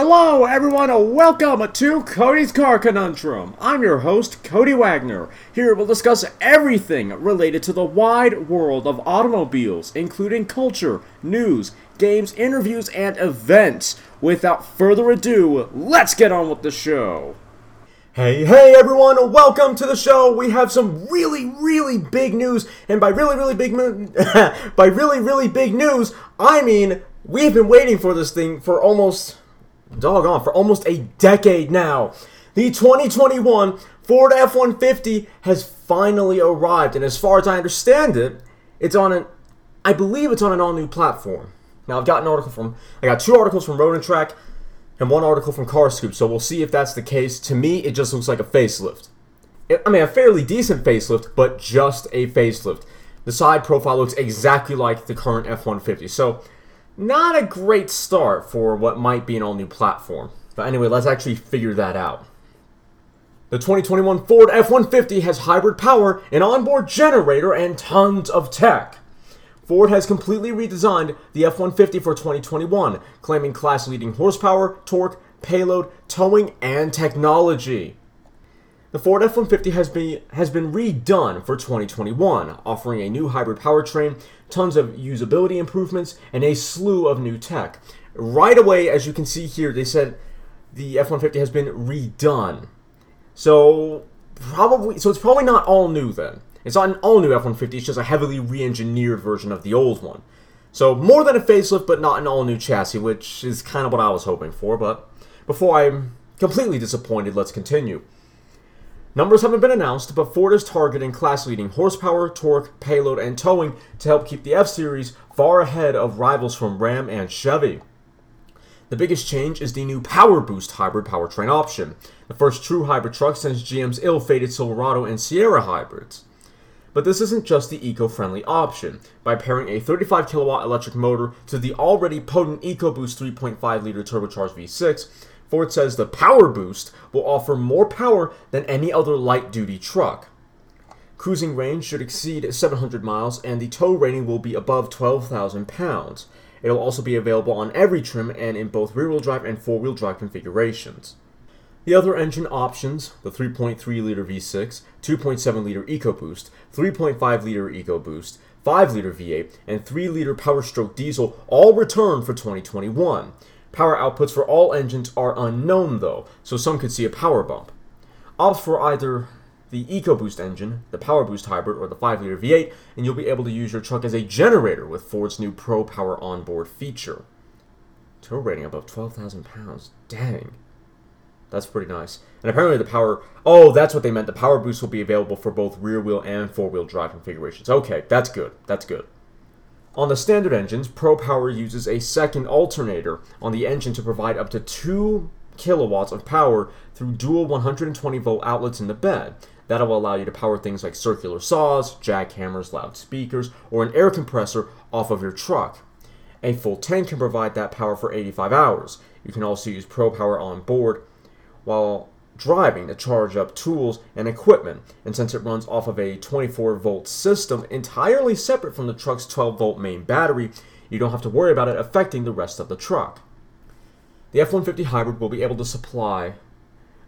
Hello, everyone, and welcome to Cody's Car Conundrum. I'm your host, Cody Wagner. Here we'll discuss everything related to the wide world of automobiles, including culture, news, games, interviews, and events. Without further ado, let's get on with the show. Hey, hey everyone, welcome to the show. We have some really, really big news, and by really, really big mo- by really, really big news, I mean we've been waiting for this thing for almost doggone for almost a decade now. The 2021 Ford F-150 has finally arrived, and as far as I understand it, it's on an I believe it's on an all-new platform. Now I've got an article from I got two articles from Road and Track and one article from CarScoop, so we'll see if that's the case. To me, it just looks like a facelift. I mean, a fairly decent facelift, but just a facelift. The side profile looks exactly like the current F-150, so not a great start for what might be an all-new platform. But anyway, let's actually figure that out. The 2021 Ford F-150 has hybrid power, an onboard generator, and tons of tech. Ford has completely redesigned the F 150 for 2021, claiming class leading horsepower, torque, payload, towing, and technology. The Ford F 150 has been, has been redone for 2021, offering a new hybrid powertrain, tons of usability improvements, and a slew of new tech. Right away, as you can see here, they said the F 150 has been redone. So, probably, so it's probably not all new then. It's not an all new F 150, it's just a heavily re engineered version of the old one. So, more than a facelift, but not an all new chassis, which is kind of what I was hoping for. But before I'm completely disappointed, let's continue. Numbers haven't been announced, but Ford is targeting class leading horsepower, torque, payload, and towing to help keep the F Series far ahead of rivals from Ram and Chevy. The biggest change is the new Power Boost hybrid powertrain option, the first true hybrid truck since GM's ill fated Silverado and Sierra hybrids. But this isn't just the eco-friendly option. By pairing a 35 kilowatt electric motor to the already potent EcoBoost 3.5 liter turbocharged V6, Ford says the Power Boost will offer more power than any other light-duty truck. Cruising range should exceed 700 miles, and the tow rating will be above 12,000 pounds. It'll also be available on every trim and in both rear-wheel drive and four-wheel drive configurations. The other engine options, the 3.3 liter V6, 2.7 liter EcoBoost, 3.5 liter EcoBoost, 5 liter V8, and 3 liter Power Stroke diesel all return for 2021. Power outputs for all engines are unknown though, so some could see a power bump. Opt for either the EcoBoost engine, the Power Boost hybrid, or the 5 liter V8, and you'll be able to use your truck as a generator with Ford's new Pro Power onboard feature. Tow rating above 12,000 pounds. Dang. That's pretty nice. And apparently the power oh, that's what they meant. The power boost will be available for both rear wheel and four wheel drive configurations. Okay, that's good. That's good. On the standard engines, Pro Power uses a second alternator on the engine to provide up to 2 kilowatts of power through dual 120 volt outlets in the bed. That'll allow you to power things like circular saws, jackhammers, loudspeakers, or an air compressor off of your truck. A full tank can provide that power for 85 hours. You can also use Pro Power on board while driving to charge up tools and equipment. And since it runs off of a 24 volt system entirely separate from the truck's 12 volt main battery, you don't have to worry about it affecting the rest of the truck. The F 150 hybrid will be able to supply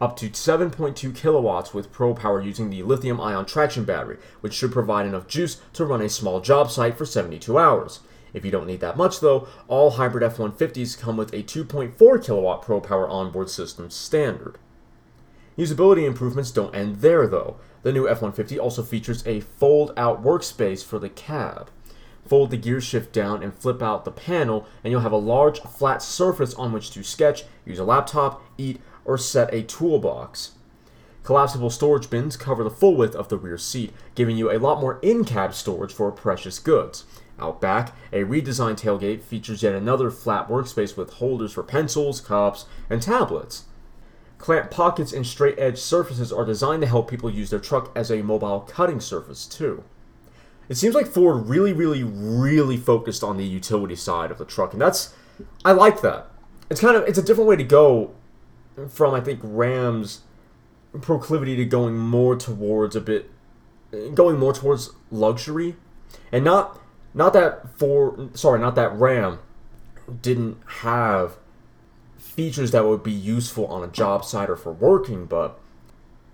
up to 7.2 kilowatts with Pro Power using the lithium ion traction battery, which should provide enough juice to run a small job site for 72 hours. If you don't need that much though, all hybrid F-150s come with a 2.4 kilowatt Pro Power onboard system standard. Usability improvements don't end there though. The new F-150 also features a fold-out workspace for the cab. Fold the gear shift down and flip out the panel, and you'll have a large flat surface on which to sketch, use a laptop, eat, or set a toolbox. Collapsible storage bins cover the full width of the rear seat, giving you a lot more in-cab storage for precious goods. Out back, a redesigned tailgate features yet another flat workspace with holders for pencils, cups, and tablets. Clamp pockets and straight edge surfaces are designed to help people use their truck as a mobile cutting surface, too. It seems like Ford really, really, really focused on the utility side of the truck, and that's I like that. It's kind of it's a different way to go from I think Ram's proclivity to going more towards a bit going more towards luxury and not not that for sorry, not that Ram didn't have features that would be useful on a job site or for working, but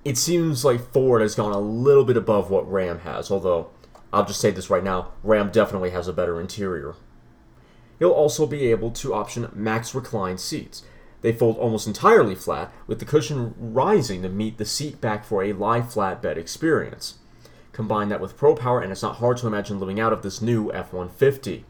it seems like Ford has gone a little bit above what Ram has, although I'll just say this right now Ram definitely has a better interior. You'll also be able to option max recline seats. They fold almost entirely flat, with the cushion rising to meet the seat back for a lie flat bed experience. Combine that with Pro Power, and it's not hard to imagine living out of this new F 150.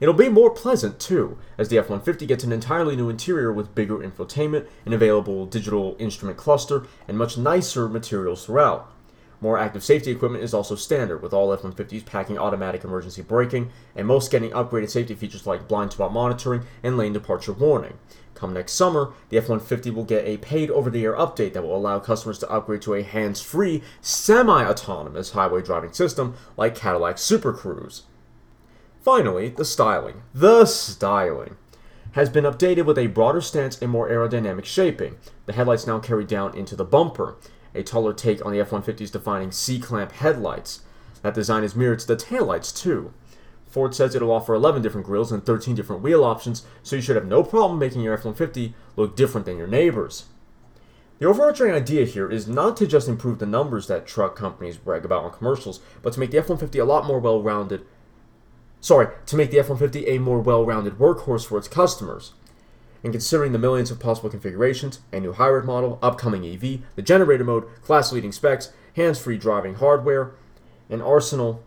It'll be more pleasant too, as the F 150 gets an entirely new interior with bigger infotainment, an available digital instrument cluster, and much nicer materials throughout. More active safety equipment is also standard, with all F 150s packing automatic emergency braking, and most getting upgraded safety features like blind spot monitoring and lane departure warning. Come next summer, the F 150 will get a paid over the air update that will allow customers to upgrade to a hands free, semi autonomous highway driving system like Cadillac Super Cruise. Finally, the styling. The styling has been updated with a broader stance and more aerodynamic shaping. The headlights now carry down into the bumper, a taller take on the F 150's defining C clamp headlights. That design is mirrored to the taillights, too. Ford says it'll offer 11 different grills and 13 different wheel options, so you should have no problem making your F 150 look different than your neighbors. The overarching idea here is not to just improve the numbers that truck companies brag about on commercials, but to make the F 150 a lot more well rounded sorry, to make the F 150 a more well rounded workhorse for its customers. And considering the millions of possible configurations, a new hybrid model, upcoming EV, the generator mode, class leading specs, hands free driving hardware, an arsenal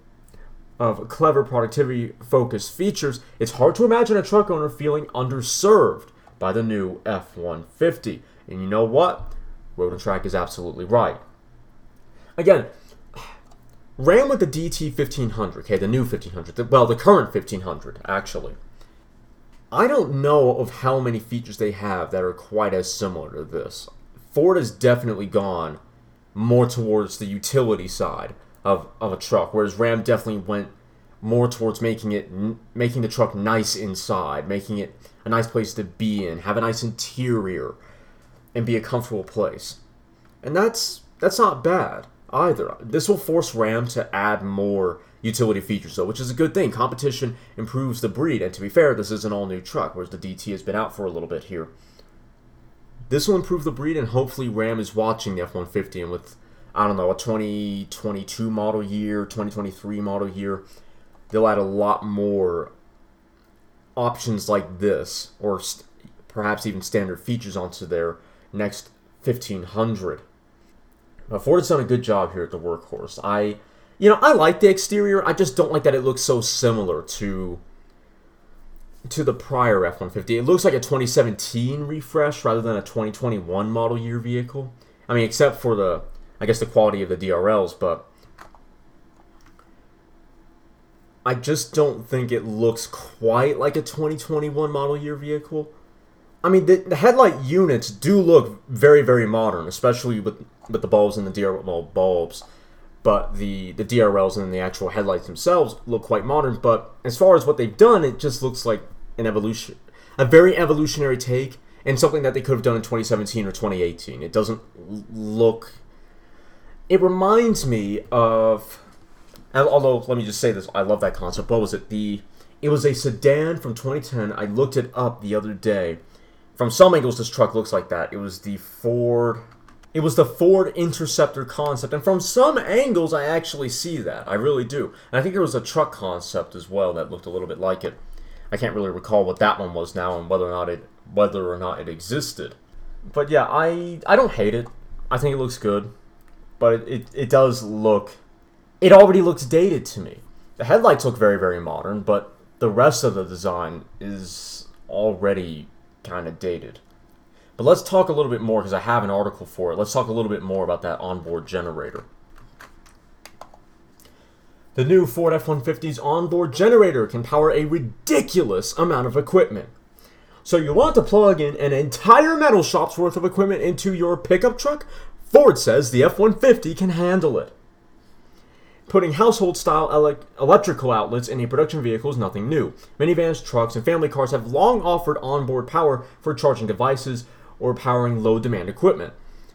of clever productivity focused features, it's hard to imagine a truck owner feeling underserved by the new F 150. And you know what? Road and Track is absolutely right. Again, Ram with the DT 1500, okay, the new 1500, the, well, the current 1500, actually. I don't know of how many features they have that are quite as similar to this. Ford has definitely gone more towards the utility side of, of a truck, whereas Ram definitely went more towards making it making the truck nice inside, making it a nice place to be in, have a nice interior, and be a comfortable place. And that's that's not bad either. This will force RAM to add more utility features, though, which is a good thing. Competition improves the breed, and to be fair, this is an all new truck, whereas the DT has been out for a little bit here. This will improve the breed, and hopefully, Ram is watching the F 150, and with, I don't know, a 2022 model year, 2023 model year, they'll add a lot more options like this, or st- perhaps even standard features onto their next 1500. Uh, Ford has done a good job here at the workhorse. I, you know, I like the exterior. I just don't like that it looks so similar to to the prior F-150. It looks like a 2017 refresh rather than a 2021 model year vehicle. I mean, except for the, I guess, the quality of the DRLs, but I just don't think it looks quite like a 2021 model year vehicle. I mean, the, the headlight units do look very, very modern, especially with with the bulbs and the DRL well, bulbs, but the the DRLs and the actual headlights themselves look quite modern. But as far as what they've done, it just looks like an evolution, a very evolutionary take, and something that they could have done in 2017 or 2018. It doesn't look. It reminds me of. Although, let me just say this: I love that concept. What was it? The it was a sedan from 2010. I looked it up the other day. From some angles, this truck looks like that. It was the Ford. It was the Ford Interceptor concept, and from some angles, I actually see that. I really do. And I think there was a truck concept as well that looked a little bit like it. I can't really recall what that one was now and whether or not it whether or not it existed. But yeah, I I don't hate it. I think it looks good, but it, it, it does look. It already looks dated to me. The headlights look very very modern, but the rest of the design is already kind of dated. But let's talk a little bit more because I have an article for it. Let's talk a little bit more about that onboard generator. The new Ford F 150's onboard generator can power a ridiculous amount of equipment. So, you want to plug in an entire metal shop's worth of equipment into your pickup truck? Ford says the F 150 can handle it. Putting household style ele- electrical outlets in a production vehicle is nothing new. Minivans, trucks, and family cars have long offered onboard power for charging devices, or powering low demand equipment.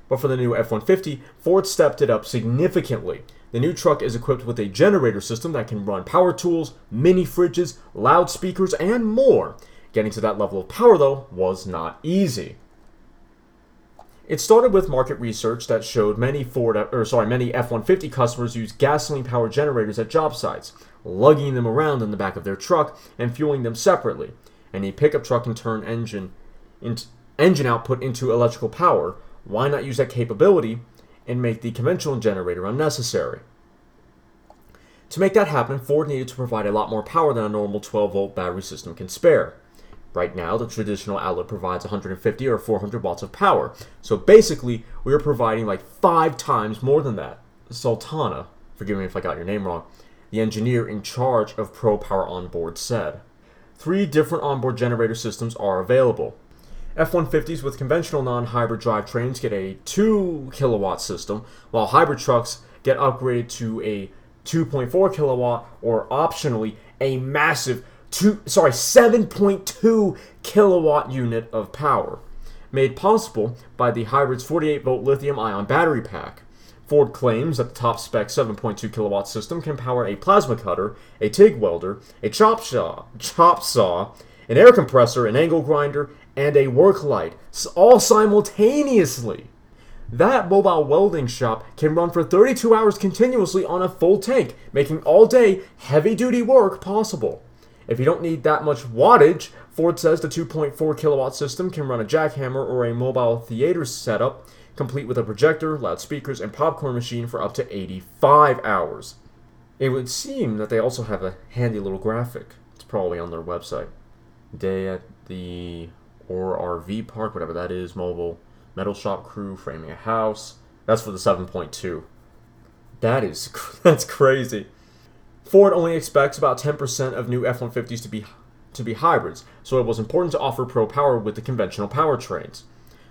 But for the new F 150, Ford stepped it up significantly. The new truck is equipped with a generator system that can run power tools, mini fridges, loudspeakers, and more, Getting to that level of power, though, was not easy. It started with market research that showed many Ford, or sorry, many F-150 customers use gasoline-powered generators at job sites, lugging them around in the back of their truck and fueling them separately. Any pickup truck can turn engine into, engine output into electrical power. Why not use that capability and make the conventional generator unnecessary? To make that happen, Ford needed to provide a lot more power than a normal 12 volt battery system can spare. Right now, the traditional outlet provides 150 or 400 watts of power. So basically, we are providing like five times more than that. Sultana, forgive me if I got your name wrong, the engineer in charge of Pro Power Onboard said. Three different onboard generator systems are available. F 150s with conventional non hybrid drivetrains get a 2 kilowatt system, while hybrid trucks get upgraded to a 2.4 kilowatt or optionally a massive two sorry 7.2 kilowatt unit of power. Made possible by the hybrid's 48 volt lithium ion battery pack. Ford claims that the top spec 7.2 kilowatt system can power a plasma cutter a TIG welder a chop saw chop saw an air compressor an angle grinder and a work light all simultaneously that mobile welding shop can run for 32 hours continuously on a full tank, making all day heavy duty work possible. If you don't need that much wattage, Ford says the 2.4 kilowatt system can run a jackhammer or a mobile theater setup, complete with a projector, loudspeakers, and popcorn machine for up to 85 hours. It would seem that they also have a handy little graphic. It's probably on their website. Day at the or RV park, whatever that is, mobile metal shop crew framing a house. That's for the 7.2. That is that's crazy. Ford only expects about 10% of new F-150s to be to be hybrids, so it was important to offer Pro Power with the conventional powertrains.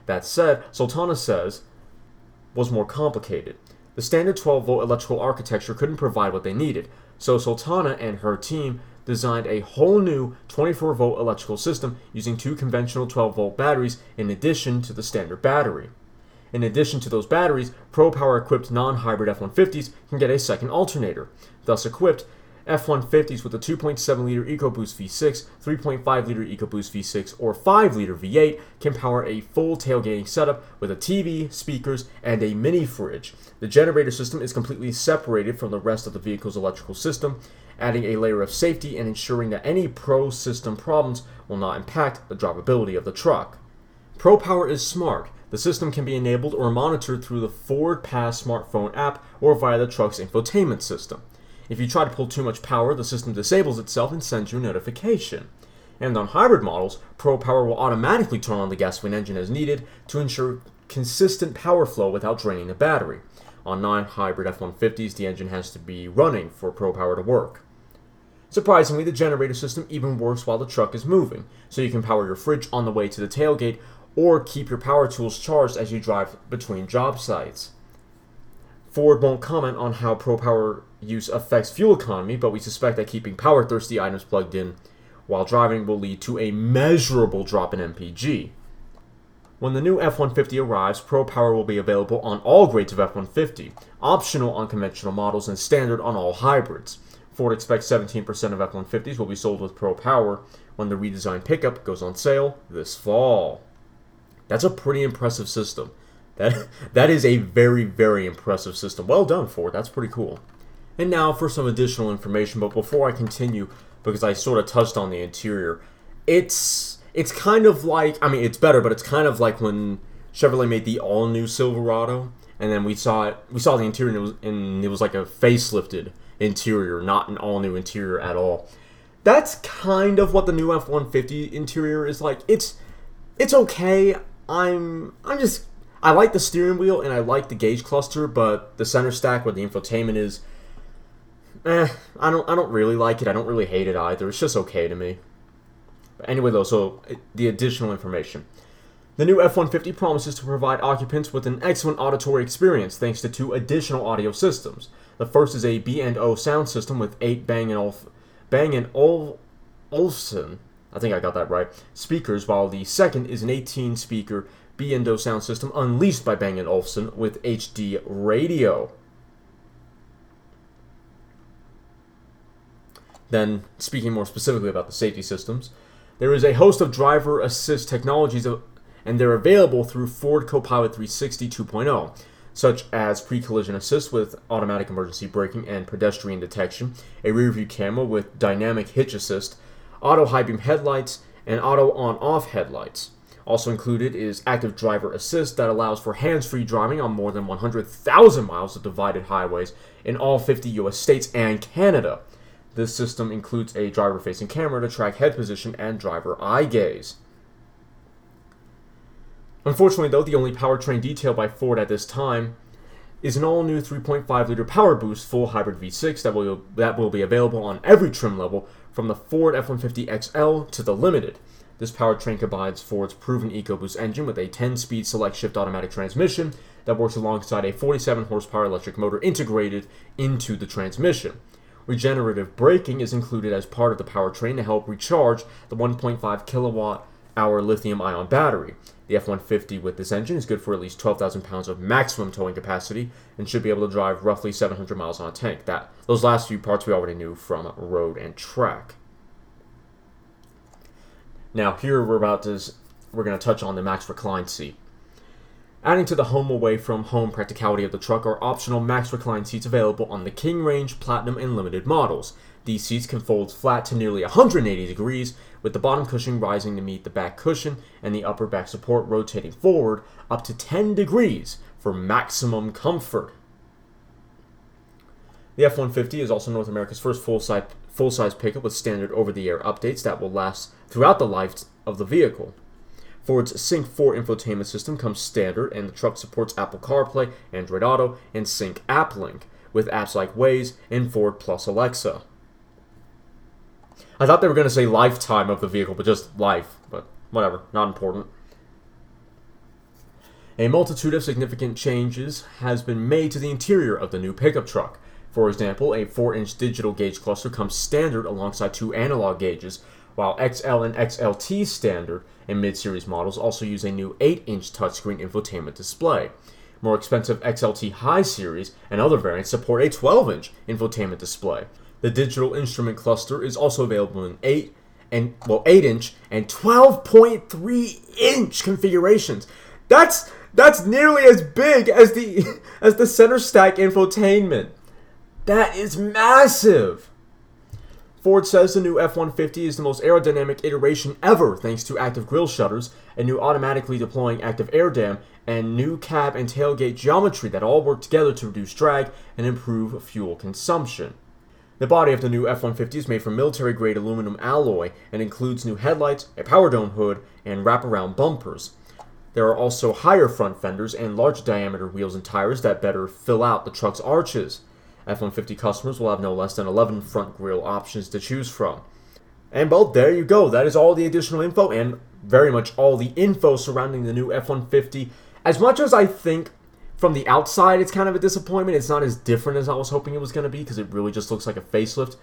That said, Sultana says was more complicated. The standard 12 volt electrical architecture couldn't provide what they needed, so Sultana and her team designed a whole new 24 volt electrical system using two conventional 12 volt batteries in addition to the standard battery. In addition to those batteries, Pro Power equipped non hybrid F 150s can get a second alternator. Thus equipped, F 150s with a 2.7 liter EcoBoost V6, 3.5 liter EcoBoost V6, or 5 liter V8 can power a full tailgating setup with a TV, speakers, and a mini fridge. The generator system is completely separated from the rest of the vehicle's electrical system, adding a layer of safety and ensuring that any Pro system problems will not impact the drivability of the truck. Pro Power is smart. The system can be enabled or monitored through the Ford Pass smartphone app or via the truck's infotainment system. If you try to pull too much power, the system disables itself and sends you a notification. And on hybrid models, Pro Power will automatically turn on the gasoline engine as needed to ensure consistent power flow without draining the battery. On non hybrid F 150s, the engine has to be running for Pro Power to work. Surprisingly, the generator system even works while the truck is moving, so you can power your fridge on the way to the tailgate or keep your power tools charged as you drive between job sites. Ford won't comment on how Pro Power use affects fuel economy, but we suspect that keeping power thirsty items plugged in while driving will lead to a measurable drop in MPG. When the new F 150 arrives, Pro Power will be available on all grades of F 150, optional on conventional models, and standard on all hybrids. Ford expects 17% of F 150s will be sold with Pro Power when the redesigned pickup goes on sale this fall. That's a pretty impressive system. That, that is a very, very impressive system. Well done, Ford. That's pretty cool. And now for some additional information, but before I continue, because I sort of touched on the interior, it's it's kind of like I mean it's better, but it's kind of like when Chevrolet made the all new Silverado, and then we saw it we saw the interior and it was, and it was like a facelifted interior, not an all new interior at all. That's kind of what the new F one fifty interior is like. It's it's okay. I'm I'm just I like the steering wheel and I like the gauge cluster, but the center stack where the infotainment is eh, I don't I don't really like it. I don't really hate it either. It's just okay to me. Anyway, though, so uh, the additional information. The new F-150 promises to provide occupants with an excellent auditory experience thanks to two additional audio systems. The first is a B&O sound system with eight Bang & Olf- Bang & Ol- Olufsen, I think I got that right, speakers, while the second is an 18-speaker B&O sound system unleashed by Bang & Olufsen with HD radio. Then, speaking more specifically about the safety systems, There is a host of driver assist technologies, uh, and they're available through Ford Copilot 360 2.0, such as pre collision assist with automatic emergency braking and pedestrian detection, a rear view camera with dynamic hitch assist, auto high beam headlights, and auto on off headlights. Also included is active driver assist that allows for hands free driving on more than 100,000 miles of divided highways in all 50 US states and Canada. This system includes a driver facing camera to track head position and driver eye gaze. Unfortunately, though, the only powertrain detailed by Ford at this time is an all new 3.5 liter Power Boost full hybrid V6 that will, that will be available on every trim level from the Ford F 150 XL to the Limited. This powertrain combines Ford's proven EcoBoost engine with a 10 speed select shift automatic transmission that works alongside a 47 horsepower electric motor integrated into the transmission. Regenerative braking is included as part of the powertrain to help recharge the 1.5 kilowatt hour lithium ion battery. The F 150 with this engine is good for at least 12,000 pounds of maximum towing capacity and should be able to drive roughly 700 miles on a tank. That Those last few parts we already knew from road and track. Now, here we're about to we're going to touch on the max recline seat. Adding to the home away from home practicality of the truck are optional max recline seats available on the King Ranch, Platinum, and Limited models. These seats can fold flat to nearly 180 degrees, with the bottom cushion rising to meet the back cushion and the upper back support rotating forward up to 10 degrees for maximum comfort. The F 150 is also North America's first full size pickup with standard over the air updates that will last throughout the life of the vehicle. Ford's Sync 4 infotainment system comes standard, and the truck supports Apple CarPlay, Android Auto, and Sync App Link, with apps like Waze and Ford Plus Alexa. I thought they were going to say lifetime of the vehicle, but just life, but whatever, not important. A multitude of significant changes has been made to the interior of the new pickup truck. For example, a 4 inch digital gauge cluster comes standard alongside two analog gauges, while XL and XLT standard and mid series models also use a new 8 inch touchscreen infotainment display. More expensive XLT High Series and other variants support a 12 inch infotainment display. The digital instrument cluster is also available in 8 and well 8 inch and 12.3 inch configurations. That's that's nearly as big as the as the center stack infotainment. That is massive. Ford says the new F 150 is the most aerodynamic iteration ever thanks to active grille shutters, a new automatically deploying active air dam, and new cab and tailgate geometry that all work together to reduce drag and improve fuel consumption. The body of the new F 150 is made from military grade aluminum alloy and includes new headlights, a power dome hood, and wraparound bumpers. There are also higher front fenders and large diameter wheels and tires that better fill out the truck's arches. F 150 customers will have no less than 11 front grille options to choose from. And well, there you go. That is all the additional info and very much all the info surrounding the new F 150. As much as I think from the outside it's kind of a disappointment, it's not as different as I was hoping it was going to be because it really just looks like a facelift.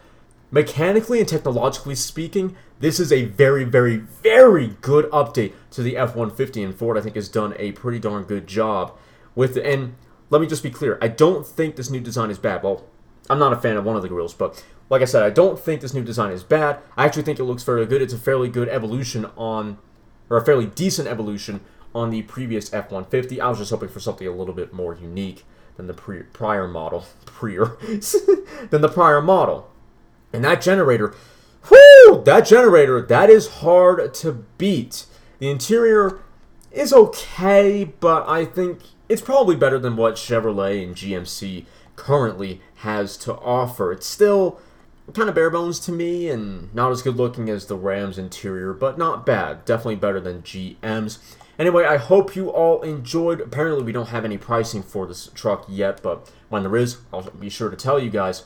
Mechanically and technologically speaking, this is a very, very, very good update to the F 150, and Ford, I think, has done a pretty darn good job with it. And let me just be clear. I don't think this new design is bad. Well, I'm not a fan of one of the grills, but like I said, I don't think this new design is bad. I actually think it looks fairly good. It's a fairly good evolution on, or a fairly decent evolution on the previous F-150. I was just hoping for something a little bit more unique than the pre- prior model, prior, than the prior model. And that generator, whoo, that generator, that is hard to beat. The interior is okay, but I think it's probably better than what Chevrolet and GMC currently has to offer. It's still kind of bare bones to me and not as good looking as the Rams interior, but not bad. Definitely better than GM's. Anyway, I hope you all enjoyed. Apparently, we don't have any pricing for this truck yet, but when there is, I'll be sure to tell you guys.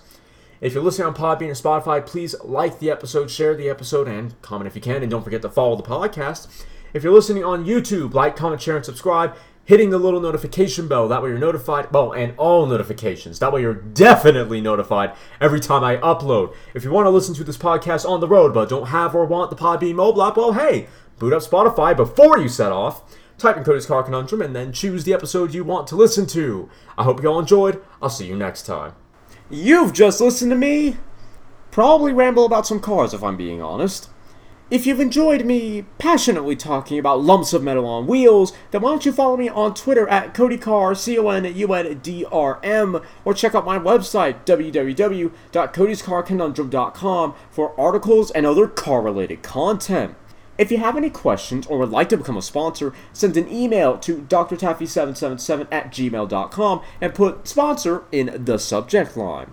If you're listening on Podbean or Spotify, please like the episode, share the episode, and comment if you can. And don't forget to follow the podcast. If you're listening on YouTube, like, comment, share, and subscribe hitting the little notification bell. That way you're notified. Well, and all notifications. That way you're definitely notified every time I upload. If you want to listen to this podcast on the road but don't have or want the Podbean mobile app, well, hey, boot up Spotify before you set off. Type in Cody's Car Conundrum and then choose the episode you want to listen to. I hope you all enjoyed. I'll see you next time. You've just listened to me probably ramble about some cars if I'm being honest. If you've enjoyed me passionately talking about lumps of metal on wheels, then why don't you follow me on Twitter at CodyCar, C-O-N-U-N-D-R-M, or check out my website, www.codyscarconundrum.com, for articles and other car-related content. If you have any questions or would like to become a sponsor, send an email to drtaffy777 at gmail.com and put sponsor in the subject line.